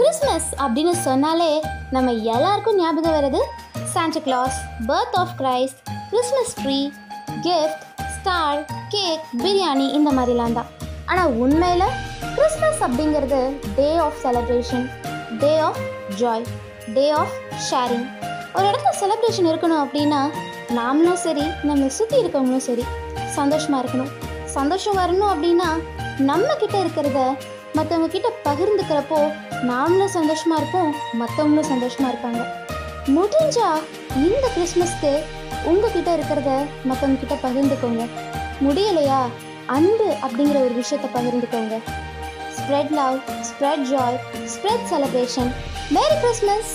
Christmas அப்படின்னு சொன்னாலே நம்ம எல்லாருக்கும் ஞாபகம் வருது Santa Claus birth of Christ Christmas tree gift star cake biryani இந்த மாதிரிலாம் தான். ஆனால் உண்மையில் கிறிஸ்மஸ் அப்படிங்கிறது day of celebration day of joy day of sharing ஒரு இடத்துல செலப்ரேஷன் இருக்கணும் அப்படின்னா நாமளும் சரி நம்மளை சுற்றி இருக்கவங்களும் சரி சந்தோஷமாக இருக்கணும். சந்தோஷம் வரணும் அப்படின்னா நம்மக்கிட்ட இருக்கிறத மற்றவங்க கிட்ட பகிர்ந்துக்கிறப்போ நாமளும் சந்தோஷமா இருப்போம் மற்றவங்களும் சந்தோஷமா இருப்பாங்க. முடிஞ்சா இந்த கிறிஸ்மஸ்க்கு உங்ககிட்ட இருக்கிறத மற்றவங்க கிட்ட பகிர்ந்துக்கோங்க. முடியலையா? அன்பு அப்படிங்கிற ஒரு விஷயத்த பகிர்ந்துக்கோங்க. Spread love spread joy spread celebration merry Christmas